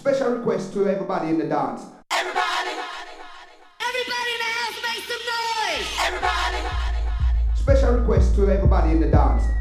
Special request to everybody in the dance. Everybody, everybody in the house, make some noise. Everybody, Special request to everybody in the dance.